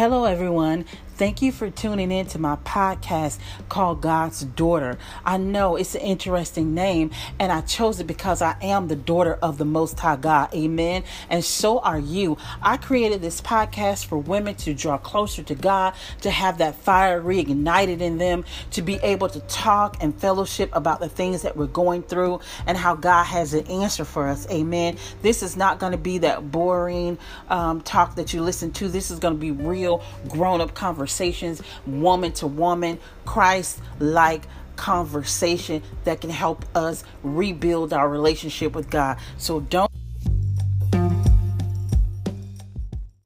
Hello, everyone. Thank you for tuning in to my podcast called God's Daughter. I know it's an interesting name, and I chose it because I am the daughter of the Most High God. Amen. And so are you. I created this podcast for women to draw closer to God, to have that fire reignited in them, to be able to talk and fellowship about the things that we're going through and how God has an answer for us. Amen. This is not going to be that boring um, talk that you listen to. This is going to be real grown up conversation conversations, woman to woman, Christ like conversation that can help us rebuild our relationship with God. So don't